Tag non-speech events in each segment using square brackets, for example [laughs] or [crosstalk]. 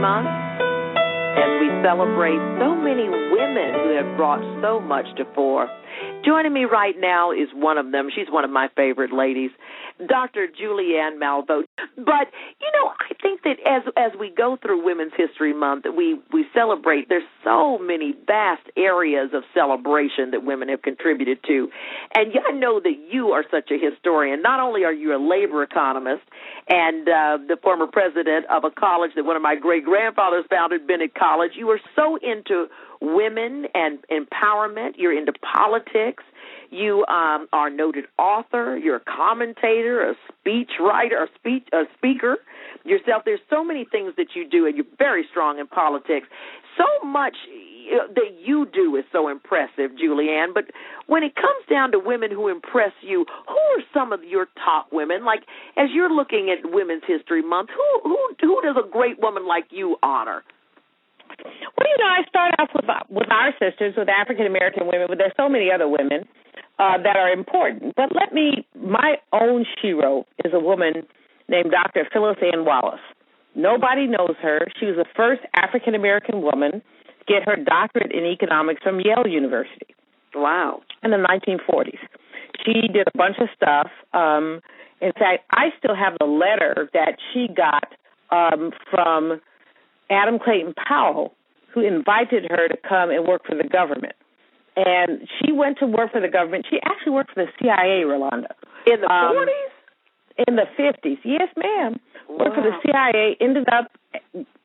Month as we celebrate so many women who have brought so much to fore. Joining me right now is one of them. She's one of my favorite ladies, Dr. Julianne Malveaux. But you that as as we go through Women's History Month, we we celebrate. There's so many vast areas of celebration that women have contributed to, and I know that you are such a historian. Not only are you a labor economist and uh, the former president of a college that one of my great grandfathers founded, Bennett College, you are so into women and empowerment. You're into politics. You um, are a noted author. You're a commentator, a speech writer, a speech a speaker yourself. There's so many things that you do, and you're very strong in politics. So much that you do is so impressive, Julianne. But when it comes down to women who impress you, who are some of your top women? Like as you're looking at Women's History Month, who who who does a great woman like you honor? Well, you know, I start off with with our sisters, with African American women, but there's so many other women uh, that are important. But let me, my own shero is a woman named Dr. Phyllis Ann Wallace. Nobody knows her. She was the first African American woman to get her doctorate in economics from Yale University. Wow. In the 1940s. She did a bunch of stuff. Um, in fact, I still have the letter that she got um, from Adam Clayton Powell, who invited her to come and work for the government. And she went to work for the government. She actually worked for the CIA, Rolanda. In the um, 40s? In the 50s. Yes, ma'am. Wow. Worked for the CIA, ended up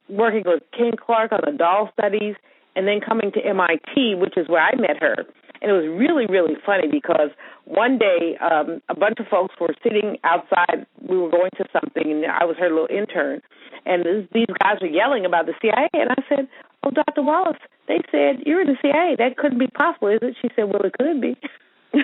working with Ken Clark on the doll studies, and then coming to MIT, which is where I met her. And it was really, really funny because one day um, a bunch of folks were sitting outside. We were going to something, and I was her little intern. And this, these guys were yelling about the CIA. And I said, Oh, Dr. Wallace, they said, You're in the CIA. That couldn't be possible, is it? She said, Well, it could be. [laughs]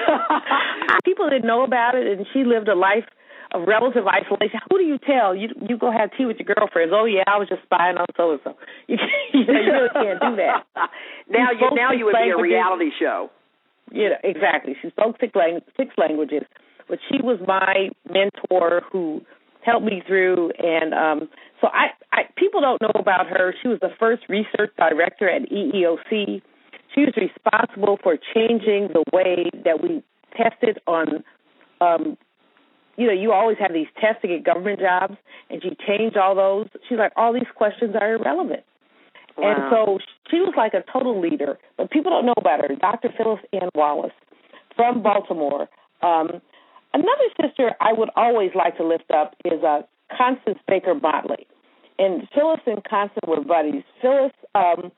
People didn't know about it, and she lived a life of relative isolation. Who do you tell? You you go have tea with your girlfriends. Oh yeah, I was just spying on so and so. You you really can't do that. [laughs] now you now you would be a reality show. You know exactly. She spoke six, lang- six languages, but she was my mentor who helped me through. And um, so I, I people don't know about her. She was the first research director at EEOC. She was responsible for changing the way that we tested on um, you know, you always have these tests to get government jobs, and she changed all those. She's like, all these questions are irrelevant. Wow. And so she was like a total leader, but people don't know about her. Dr. Phyllis Ann Wallace from Baltimore. Um, another sister I would always like to lift up is uh, Constance Baker Motley. And Phyllis and Constance were buddies. Phyllis um,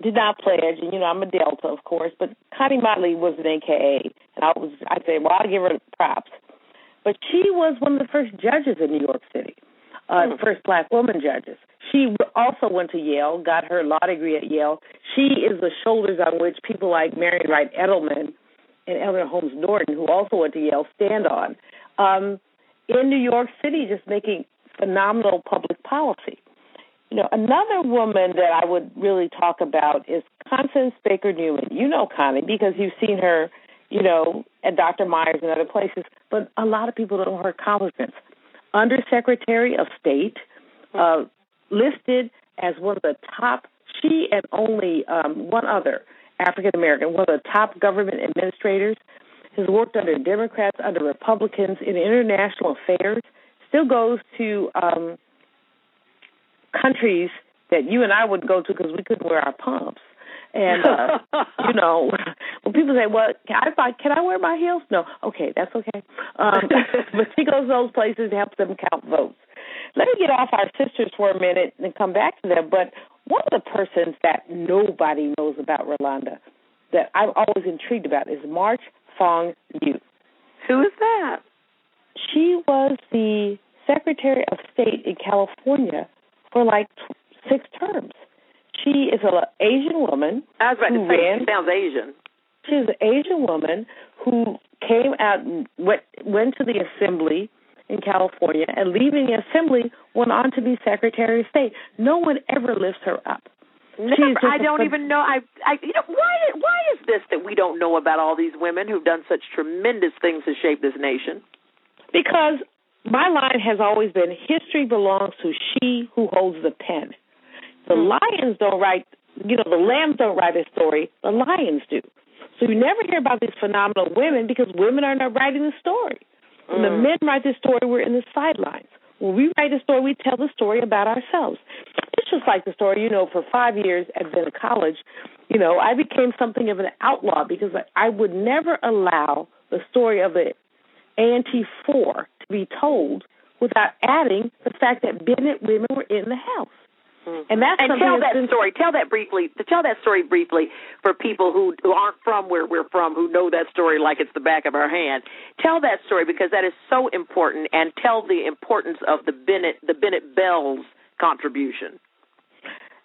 did not pledge, and you know I'm a Delta, of course, but Connie Motley was an AKA, and I was I say, well, I'll give her props. But she was one of the first judges in New York City, uh, mm. first black woman judges. She also went to Yale, got her law degree at Yale. She is the shoulders on which people like Marian Wright Edelman and Eleanor Holmes Norton, who also went to Yale, stand on. Um, in New York City, just making phenomenal public policy. You know, another woman that I would really talk about is Constance Baker Newman. You know Connie because you've seen her you know, at Dr. Myers and other places, but a lot of people don't her accomplishments. Undersecretary of State, uh, listed as one of the top, she and only um, one other African American, one of the top government administrators, has worked under Democrats, under Republicans in international affairs, still goes to um, countries that you and I wouldn't go to because we couldn't wear our pumps. And uh, [laughs] you know, when people say, "Well, can I can I wear my heels?" No, okay, that's okay. Um, [laughs] but she goes to those places to help them count votes. Let me get off our sisters for a minute and come back to them. But one of the persons that nobody knows about Rolanda that I'm always intrigued about is March Fong Eu. Who is that? She was the Secretary of State in California for like six terms. She is an Asian woman. I was about to say, ran, she sounds Asian. She's an Asian woman who came out, went, went to the assembly in California, and leaving the assembly went on to be Secretary of State. No one ever lifts her up. Never, I don't a, even know. I, I, you know, why? Why is this that we don't know about all these women who've done such tremendous things to shape this nation? Because my line has always been history belongs to she who holds the pen. The mm. lions don't write, you know, the lambs don't write a story, the lions do. So you never hear about these phenomenal women because women are not writing the story. When mm. the men write the story, we're in the sidelines. When we write a story, we tell the story about ourselves. It's just like the story, you know, for five years at Bennett College, you know, I became something of an outlaw because I would never allow the story of the A&T 4 to be told without adding the fact that Bennett women were in the house. Mm-hmm. And that's and tell that story. Tell that briefly. To tell that story briefly for people who who aren't from where we're from, who know that story like it's the back of our hand. Tell that story because that is so important, and tell the importance of the Bennett the Bennett Belles contribution.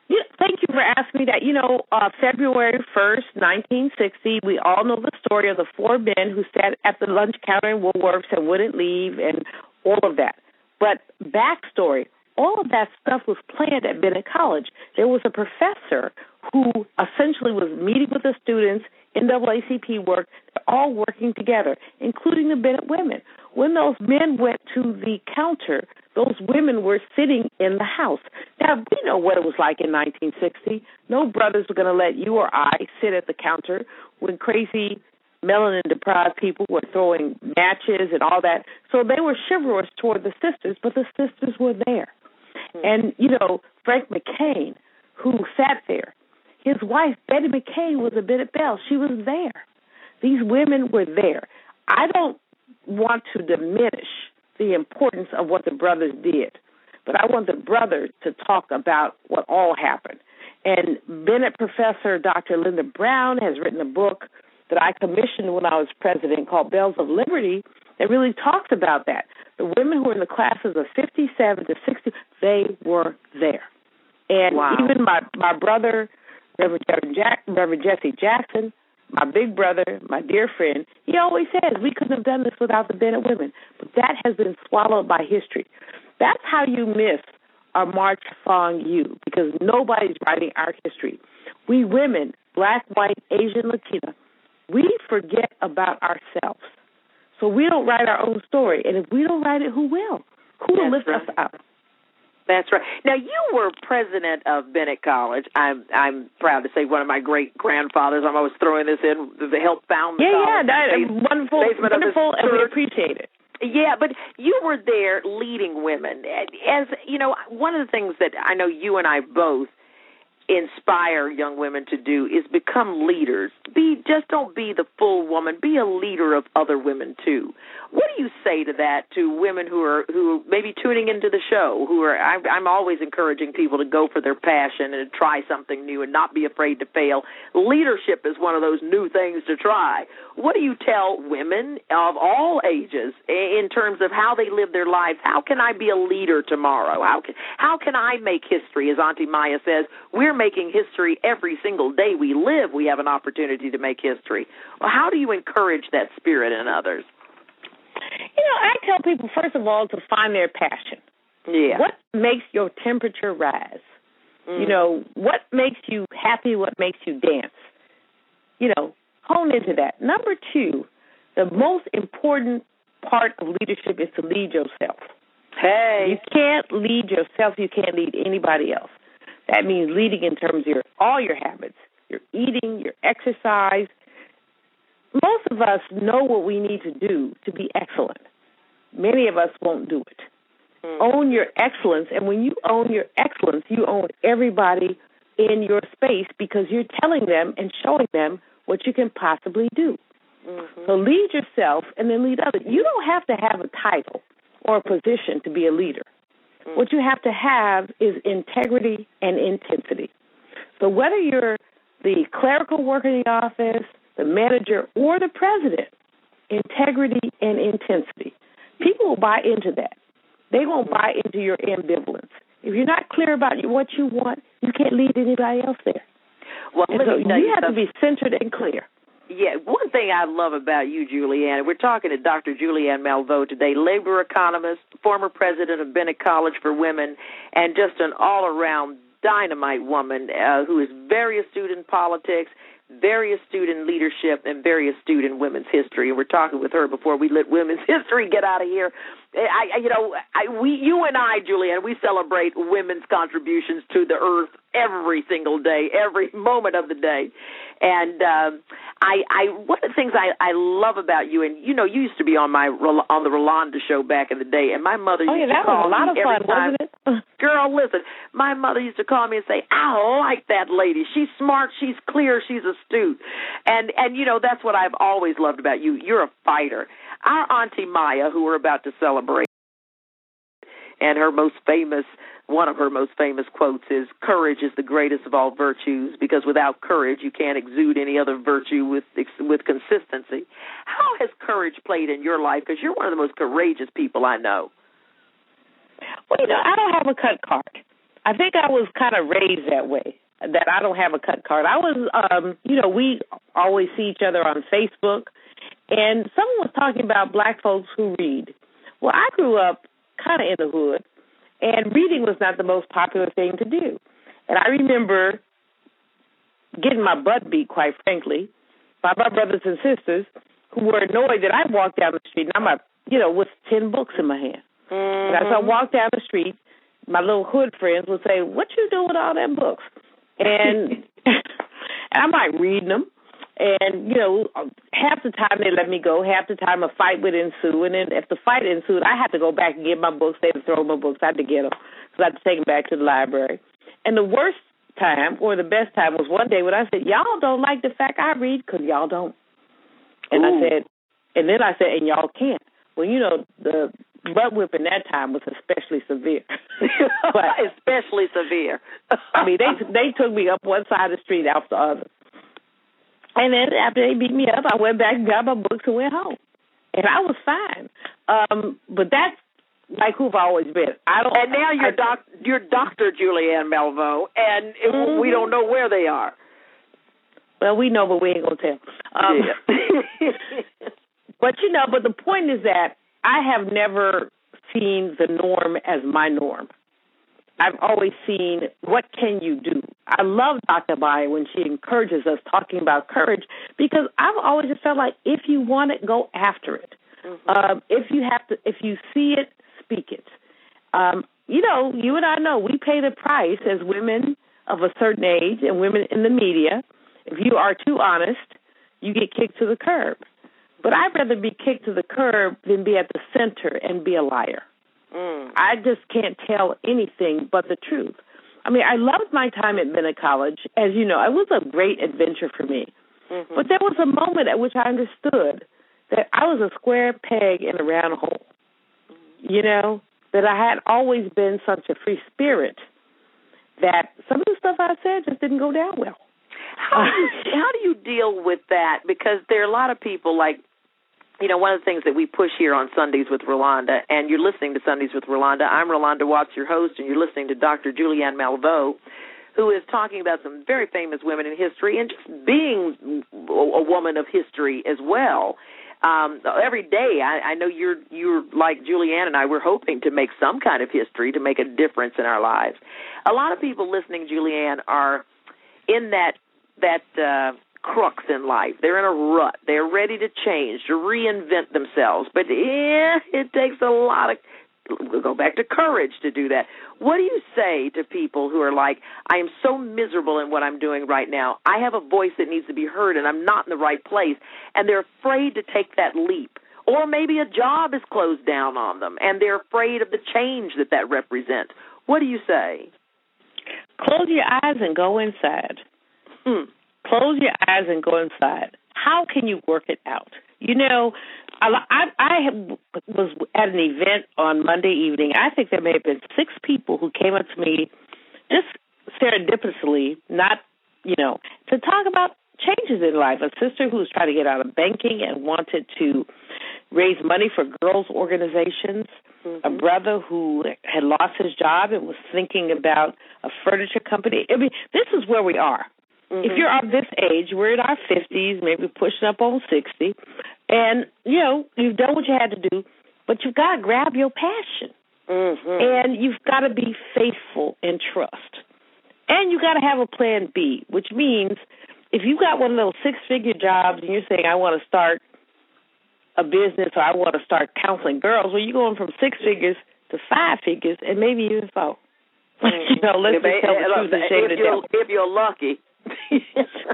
Yeah, thank you for asking me that. You know, uh, February 1st, 1960, we all know the story of the four men who sat at the lunch counter in Woolworths and wouldn't leave and all of that. But backstory, all of that stuff was planned at Bennett College. There was a professor who essentially was meeting with the students, NAACP work, all working together, including the Bennett women. When those men went to the counter, those women were sitting in the house. Now, we know what it was like in 1960. No brothers were going to let you or I sit at the counter when crazy melanin deprived people were throwing matches and all that. So they were chivalrous toward the sisters, but the sisters were there. Mm-hmm. And, you know, Frank McCain, who sat there, his wife, Betty McCain, was a Bennett Belle. She was there. These women were there. I don't want to diminish the importance of what the brothers did, but I want the brothers to talk about what all happened. And Bennett professor Dr. Linda Brown has written a book that I commissioned when I was president called Belles of Liberty that really talks about that. The women who were in the classes of 57 to 60, they were there. And wow. even my, my brother, Reverend, Jack, Reverend Jesse Jackson, my big brother, my dear friend, he always says we couldn't have done this without the Bennett women. But that has been swallowed by history. That's how you miss our March Fong Eu, because nobody's writing our history. We women, black, white, Asian, Latina, we forget about ourselves. So we don't write our own story. And if we don't write it, who will? Who will lift right. us up? That's right. Now you were president of Bennett College. I'm I'm proud to say one of my great grandfathers. I'm always throwing this in to help found the yeah, college. Yeah, that, wonderful, wonderful, and we appreciate it. Yeah, but you were there leading women. As you know, one of the things that I know you and I both inspire young women to do is become leaders. Be just don't be the full woman. Be a leader of other women too. What do you say to that to women who are who may be tuning into the show? Who are I'm, I'm always encouraging people to go for their passion and try something new and not be afraid to fail. Leadership is one of those new things to try. What do you tell women of all ages in terms of how they live their lives? How can I be a leader tomorrow? How can how can I make history? As Auntie Maya says, we're making history every single day we live. We have an opportunity to make history. Well, how do you encourage that spirit in others? You know, I tell people first of all to find their passion. Yeah. What makes your temperature rise? Mm. You know, what makes you happy? What makes you dance? You know, hone into that. Number two, the most important part of leadership is to lead yourself. Hey. You can't lead yourself, you can't lead anybody else. That means leading in terms of your, all your habits, your eating, your exercise. Most of us know what we need to do to be excellent. Many of us won't do it. Mm. Own your excellence, and when you own your excellence, you own everybody in your space because you're telling them and showing them what you can possibly do. Mm-hmm. So lead yourself and then lead others. You don't have to have a title or a position to be a leader. Mm-hmm. What you have to have is integrity and intensity. So whether you're the clerical worker in the office, the manager, or the president, integrity and intensity. People will buy into that. They won't buy into your ambivalence. If you're not clear about what you want, you can't lead anybody else there. Well, so you have to be centered and clear. Yeah, one thing I love about you, Julianne, we're talking to Dr. Julianne Malveaux today, labor economist, former president of Bennett College for Women, and just an all around dynamite woman uh, who is very astute in politics, very astute in leadership and very astute in women's history. And we're talking with her before we let women's [laughs] history get out of here. I, you know, I, we, you and I, Julianne, we celebrate women's contributions to the earth every single day, every [laughs] moment of the day. And um, I, I, one of the things I, I love about you, and you know, you used to be on my on the Rolanda show back in the day, and my mother oh, used yeah, to call was a lot me of every fun, time. Wasn't it? [laughs] Girl, listen, my mother used to call me and say, "I like that lady. She's smart. She's clear. She's astute." And and you know, that's what I've always loved about you. You're a fighter. Our auntie Maya, who we're about to celebrate and her most famous one of her most famous quotes is courage is the greatest of all virtues because without courage you can't exude any other virtue with with consistency. How has courage played in your life? Because you're one of the most courageous people i know. Well you know i don't have a cut card. I think i was kind of raised that way that i don't have a cut card. I was um you know we always see each other on facebook and someone was talking about black folks who read. Well i grew up kind of in the hood, and reading was not the most popular thing to do. And I remember getting my butt beat, quite frankly, by my brothers and sisters who were annoyed that I walked down the street and I'm a, you know, with ten books in my hand. Mm-hmm. And as I walked down the street, my little hood friends would say, "What you doing with all them books?" And [laughs] and I'm like reading them, and, you know, half the time they let me go, half the time a fight would ensue. And then if the fight ensued, I had to go back and get my books. They would throw my books. I had to get them because I had to take them back to the library. And the worst time or the best time was one day when I said, Y'all don't like the fact I read because y'all don't. And Ooh. I said, and then I said, and y'all can't. Well, you know, the butt whipping that time was especially severe. but [laughs] [laughs] especially severe. I mean, they they took me up one side of the street after the other. And then after they beat me up, I went back and got my books and went home, and I was fine. Um, but that's like who've always been. I don't. And now you're I, doc, you're Doctor Julianne Malveaux, and mm-hmm. we don't know where they are. Well, we know, but we ain't gonna tell. Um, yeah. [laughs] but you know, but the point is that I have never seen the norm as my norm. I've always seen what can you do. I love Dr. Maya when she encourages us talking about courage because I've always just felt like if you want it, go after it. Mm-hmm. Um, if you have to, if you see it, speak it. Um, you know, you and I know we pay the price as women of a certain age and women in the media. If you are too honest, you get kicked to the curb. But I'd rather be kicked to the curb than be at the center and be a liar. Mm. I just can't tell anything but the truth. I mean, I loved my time at Bennett College. As you know, it was a great adventure for me. Mm-hmm. But there was a moment at which I understood that I was a square peg in a round hole. Mm-hmm. You know, that I had always been such a free spirit that some of the stuff I said just didn't go down well. How do you, how do you deal with that? Because there are a lot of people like you know, one of the things that we push here on Sundays with Rolanda, and you're listening to Sundays with Rolanda. I'm Rolanda Watts, your host, and you're listening to Dr. Julianne Malveaux, who is talking about some very famous women in history and just being a woman of history as well. Um, every day, I, I know you're you're like Julianne and I. We're hoping to make some kind of history to make a difference in our lives. A lot of people listening, Julianne, are in that that. Uh, crux in life. They're in a rut. They're ready to change, to reinvent themselves. But yeah, it takes a lot of we'll go back to courage to do that. What do you say to people who are like, I am so miserable in what I'm doing right now. I have a voice that needs to be heard and I'm not in the right place and they're afraid to take that leap. Or maybe a job is closed down on them and they're afraid of the change that that represents. What do you say? Close your eyes and go inside. Hmm. Close your eyes and go inside. How can you work it out? You know, I I, I was at an event on Monday evening. I think there may have been six people who came up to me, just serendipitously, not you know, to talk about changes in life. A sister who was trying to get out of banking and wanted to raise money for girls' organizations. Mm-hmm. A brother who had lost his job and was thinking about a furniture company. I mean, this is where we are. Mm-hmm. If you're of this age, we're in our 50s, maybe pushing up on 60, and, you know, you've done what you had to do, but you've got to grab your passion. Mm-hmm. And you've got to be faithful and trust. And you got to have a plan B, which means if you got one of those six figure jobs and you're saying I want to start a business or I want to start counseling girls, well, you're going from six figures to five figures and maybe even so. [laughs] you know, let's if, just tell the truth and shame the devil. If you're lucky. [laughs]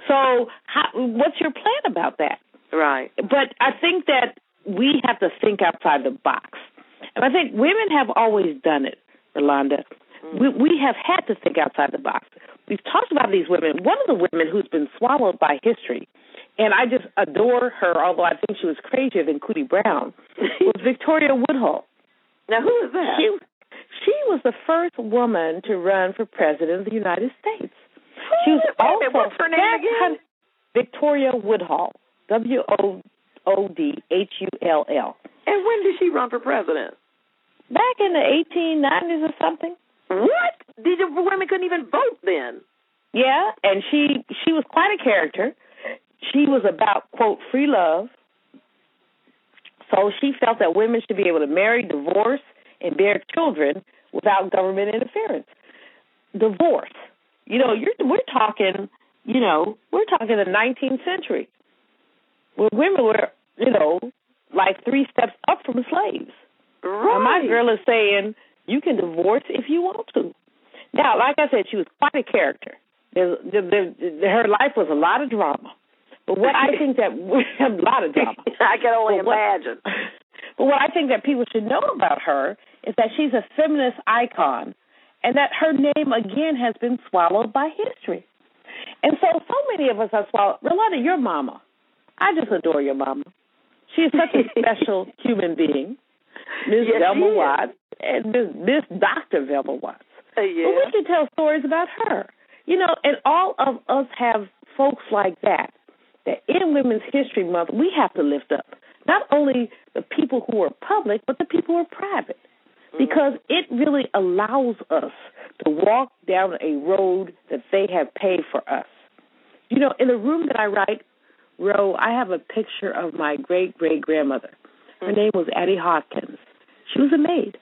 so, how, what's your plan about that? Right. But I think that we have to think outside the box, and I think women have always done it, Rolanda. Mm-hmm. We, we have had to think outside the box. We've talked about these women. One of the women who's been swallowed by history, and I just adore her, although I think she was crazier than Cootie Brown, [laughs] was Victoria Woodhull. Now, who is that? She, she was the first woman to run for president of the United States. She was also what's her name again? Victoria Woodhull. W O O D H U L L. And when did she run for president? Back in the eighteen nineties or something. What? Did the women couldn't even vote then? Yeah, and she she was quite a character. She was about quote free love. So she felt that women should be able to marry, divorce, and bear children without government interference. Divorce. You know, you're we're talking, you know, we're talking the 19th century, where women were, you know, like three steps up from slaves. Right. And my girl is saying you can divorce if you want to. Now, like I said, she was quite a character. There's, there, there, her life was a lot of drama. But what I think that [laughs] a lot of drama. [laughs] I can only but what, imagine. [laughs] But what I think that people should know about her is that she's a feminist icon, and that her name again has been swallowed by history. And so, so many of us are swallowed. Rolanda, your mama. I just adore your mama. She is such a [laughs] special human being, Ms. Yes, Velma Watts and. Miss Dr. Velma Watts. Uh, yeah. But we can tell stories about her. You know, and all of us have folks like that. That in Women's History Month, we have to lift up not only the people who are public, but the people who are private, Mm-hmm. because it really allows us to walk down a road that they have paved for us. You know, in the room that I write, Ro, I have a picture of my great great grandmother. Her mm-hmm. name was Addie Hawkins. She was a maid,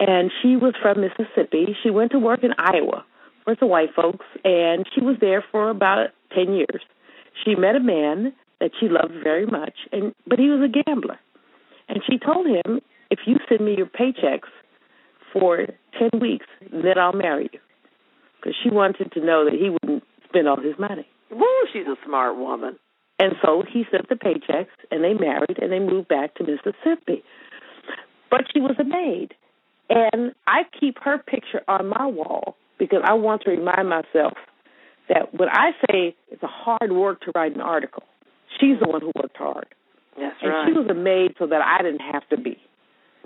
and she was from Mississippi. She went to work in Iowa for the white folks, and she was there for about ten years. She met a man that she loved very much, and but he was a gambler. And she told him, "If you send me your paychecks for ten weeks, then I'll marry you," because she wanted to know that he wouldn't spend all his money. Woo, she's a smart woman. And so he sent the paychecks, and they married, and they moved back to Mississippi. But she was a maid, and I keep her picture on my wall because I want to remind myself that when I say it's a hard work to write an article, she's the one who worked hard. That's and right. she was a maid so that I didn't have to be.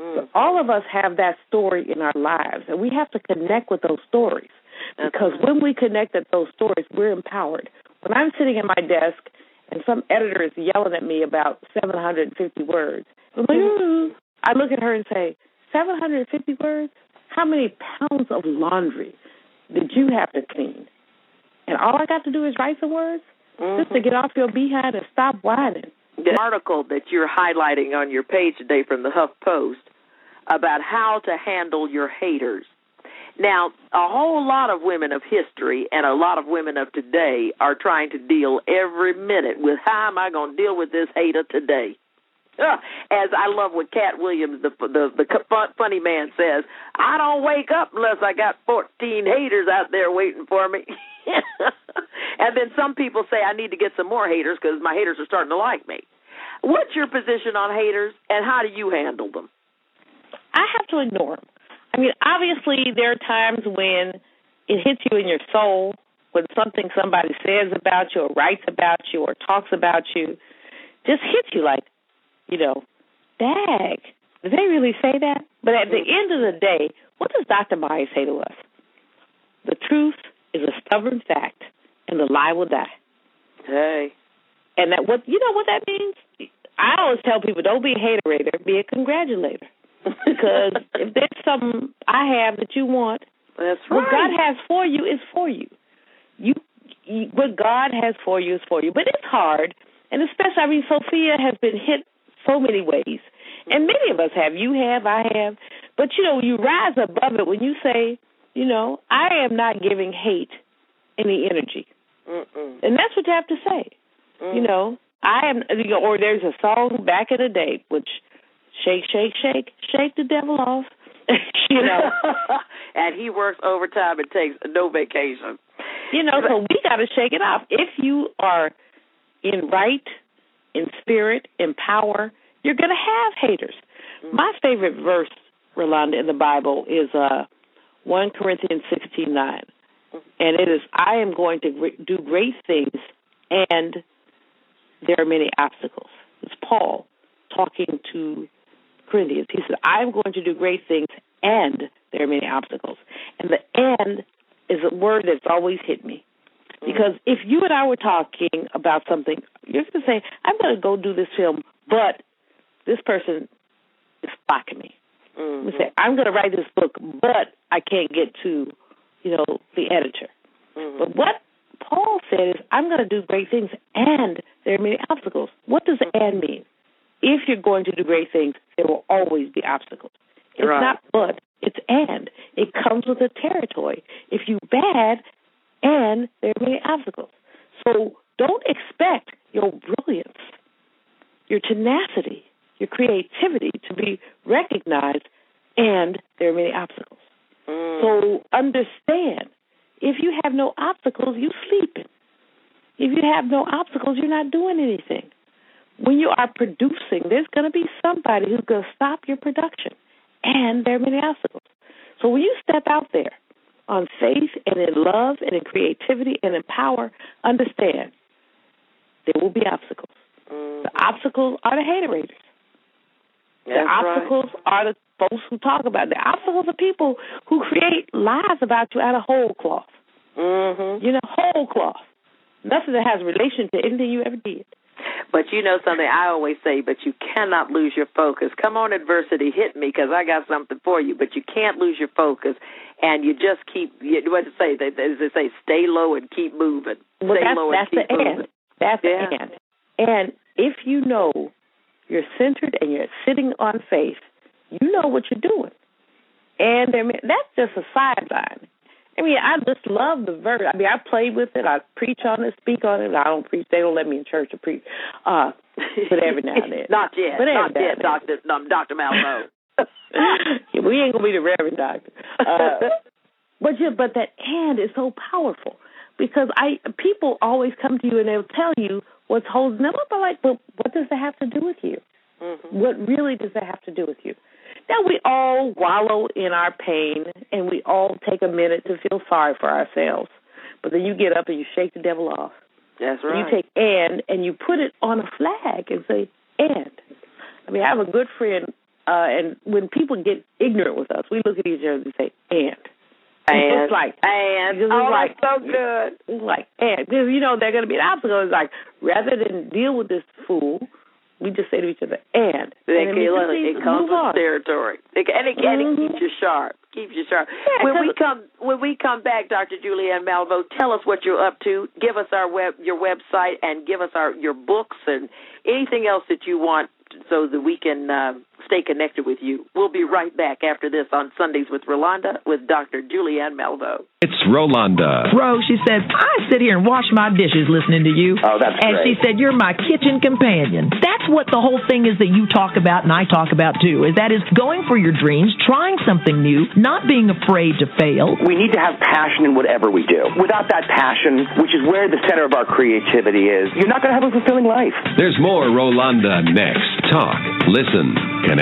Mm. All of us have that story in our lives, and we have to connect with those stories. Because when we connect with those stories, we're empowered. When I'm sitting at my desk and some editor is yelling at me about 750 words, I'm like, "Ooh." I look at her and say, 750 words? How many pounds of laundry did you have to clean? And all I got to do is write some words just to get off your behind and stop whining. the article that you're highlighting on your page today from the Huff Post about how to handle your haters. Now, a whole lot of women of history and a lot of women of today are trying to deal every minute with how am I going to deal with this hater today? [laughs] As I love what Katt Williams, the the the fun- funny man, says, I don't wake up unless I got 14 haters out there waiting for me. [laughs] and then some people say I need to get some more haters because my haters are starting to like me. What's your position on haters, and how do you handle them? I have to ignore them. I mean, obviously, there are times when it hits you in your soul when something somebody says about you or writes about you or talks about you just hits you like, you know, dag, did they really say that? But at the end of the day, what does Dr. Myers say to us? The truth is a stubborn fact, and the lie will die. Hey, And that what you know what that means? I always tell people don't be a haterator, be a congratulator. Because if there's something I have that you want, that's right. what God has for you is for you. You, you what God has for you is for you. But it's hard, and especially I mean Sophia has been hit so many ways, and many of us have. You have, I have. But you know, you rise above it when you say, you know, I am not giving hate any energy. Mm-mm. And that's what you have to say. Mm. You know, I am, you know, or there's a song back in the day which shake, shake, shake, shake the devil off. [laughs] you know, [laughs] and he works overtime and takes no vacation. You know, so we got to shake it off. If you are in right, in spirit, in power, you're going to have haters. Mm-hmm. My favorite verse, Rolanda, in the Bible is uh, 1 Corinthians 16 9. Mm-hmm. And it is, I am going to do great things, and there are many obstacles. It's Paul talking to Corinthians. He said, I'm going to do great things, and there are many obstacles. And the and is a word that's always hit me. Mm. Because if you and I were talking about something, you're going to say, I'm going to go do this film, but this person is blocking me. Mm-hmm. You say, I'm going to write this book, but I can't get to, you know, the editor. Mm-hmm. But what Paul said is, I'm going to do great things, and there are many obstacles. What does mm-hmm. and mean? Going to do great things, there will always be obstacles. It's right. not but, it's and. It comes with the territory. If you bad, and there are many obstacles. So don't expect your brilliance, your tenacity, your creativity to be recognized, and there are many obstacles. Mm. So understand if you have no obstacles, you're sleeping. If you have no obstacles, you're not doing anything. You are producing, there's going to be somebody who's going to stop your production, and there are many obstacles. So when you step out there on faith and in love and in creativity and in power, understand there will be obstacles. Mm-hmm. The obstacles are the haterators. That's the obstacles right. are the folks who talk about it. The obstacles are people who create lies about you out of whole cloth. Mm-hmm. You know, whole cloth. Nothing that has relation to anything you ever did. But you know something I always say, but you cannot lose your focus. Come on, adversity, hit me because I got something for you. But you can't lose your focus, and you just keep. What to say? They, they say, stay low and keep moving. Well, stay that's, low that's and keep the moving. end. That's yeah. the end. And if you know you're centered and you're sitting on faith, you know what you're doing. And that's just a sideline. I mean, I just love the verse. I mean, I play with it. I preach on it, speak on it. I don't preach. They don't let me in church to preach. Uh, but every now and then. [laughs] not yet. But not yet, Doctor um, Doctor Malveaux. [laughs] we ain't gonna be the Reverend Doctor. Uh, [laughs] but yeah, but that and is so powerful because I people always come to you and they'll tell you what's holding them up. I'm like, but what does that have to do with you? Mm-hmm. What really does that have to do with you? Now we all wallow in our pain and we all take a minute to feel sorry for ourselves. But then you get up and you shake the devil off. That's right. You take and and you put it on a flag and say and. I mean, I have a good friend, uh, and when people get ignorant with us, we look at each other and say and. And it's like and it's oh, like, so good. It's like and because you know they're going to be an obstacle. It's like rather than deal with this fool, we just say to each other, and. They and can, it, it comes with territory. It, and it, and mm-hmm. it keeps you sharp. Keeps you sharp. Yeah, when we come when we come back, Dr. Julianne Malveaux, tell us what you're up to. Give us our web your website and give us our your books and anything else that you want so that we can uh, stay connected with you. We'll be right back after this on Sundays with Rolanda with Dr. Julianne Malveaux. It's Rolanda. Ro, she says, I sit here and wash my dishes listening to you. Oh, that's And great. she said, You're my kitchen companion. That's what the whole thing is that you talk about and I talk about too, is that is going for your dreams, trying something new, not being afraid to fail. we need to have passion in whatever we do. Without that passion, which is where the center of our creativity is, you're not going to have a fulfilling life. There's more Rolanda next. Talk, listen, connect.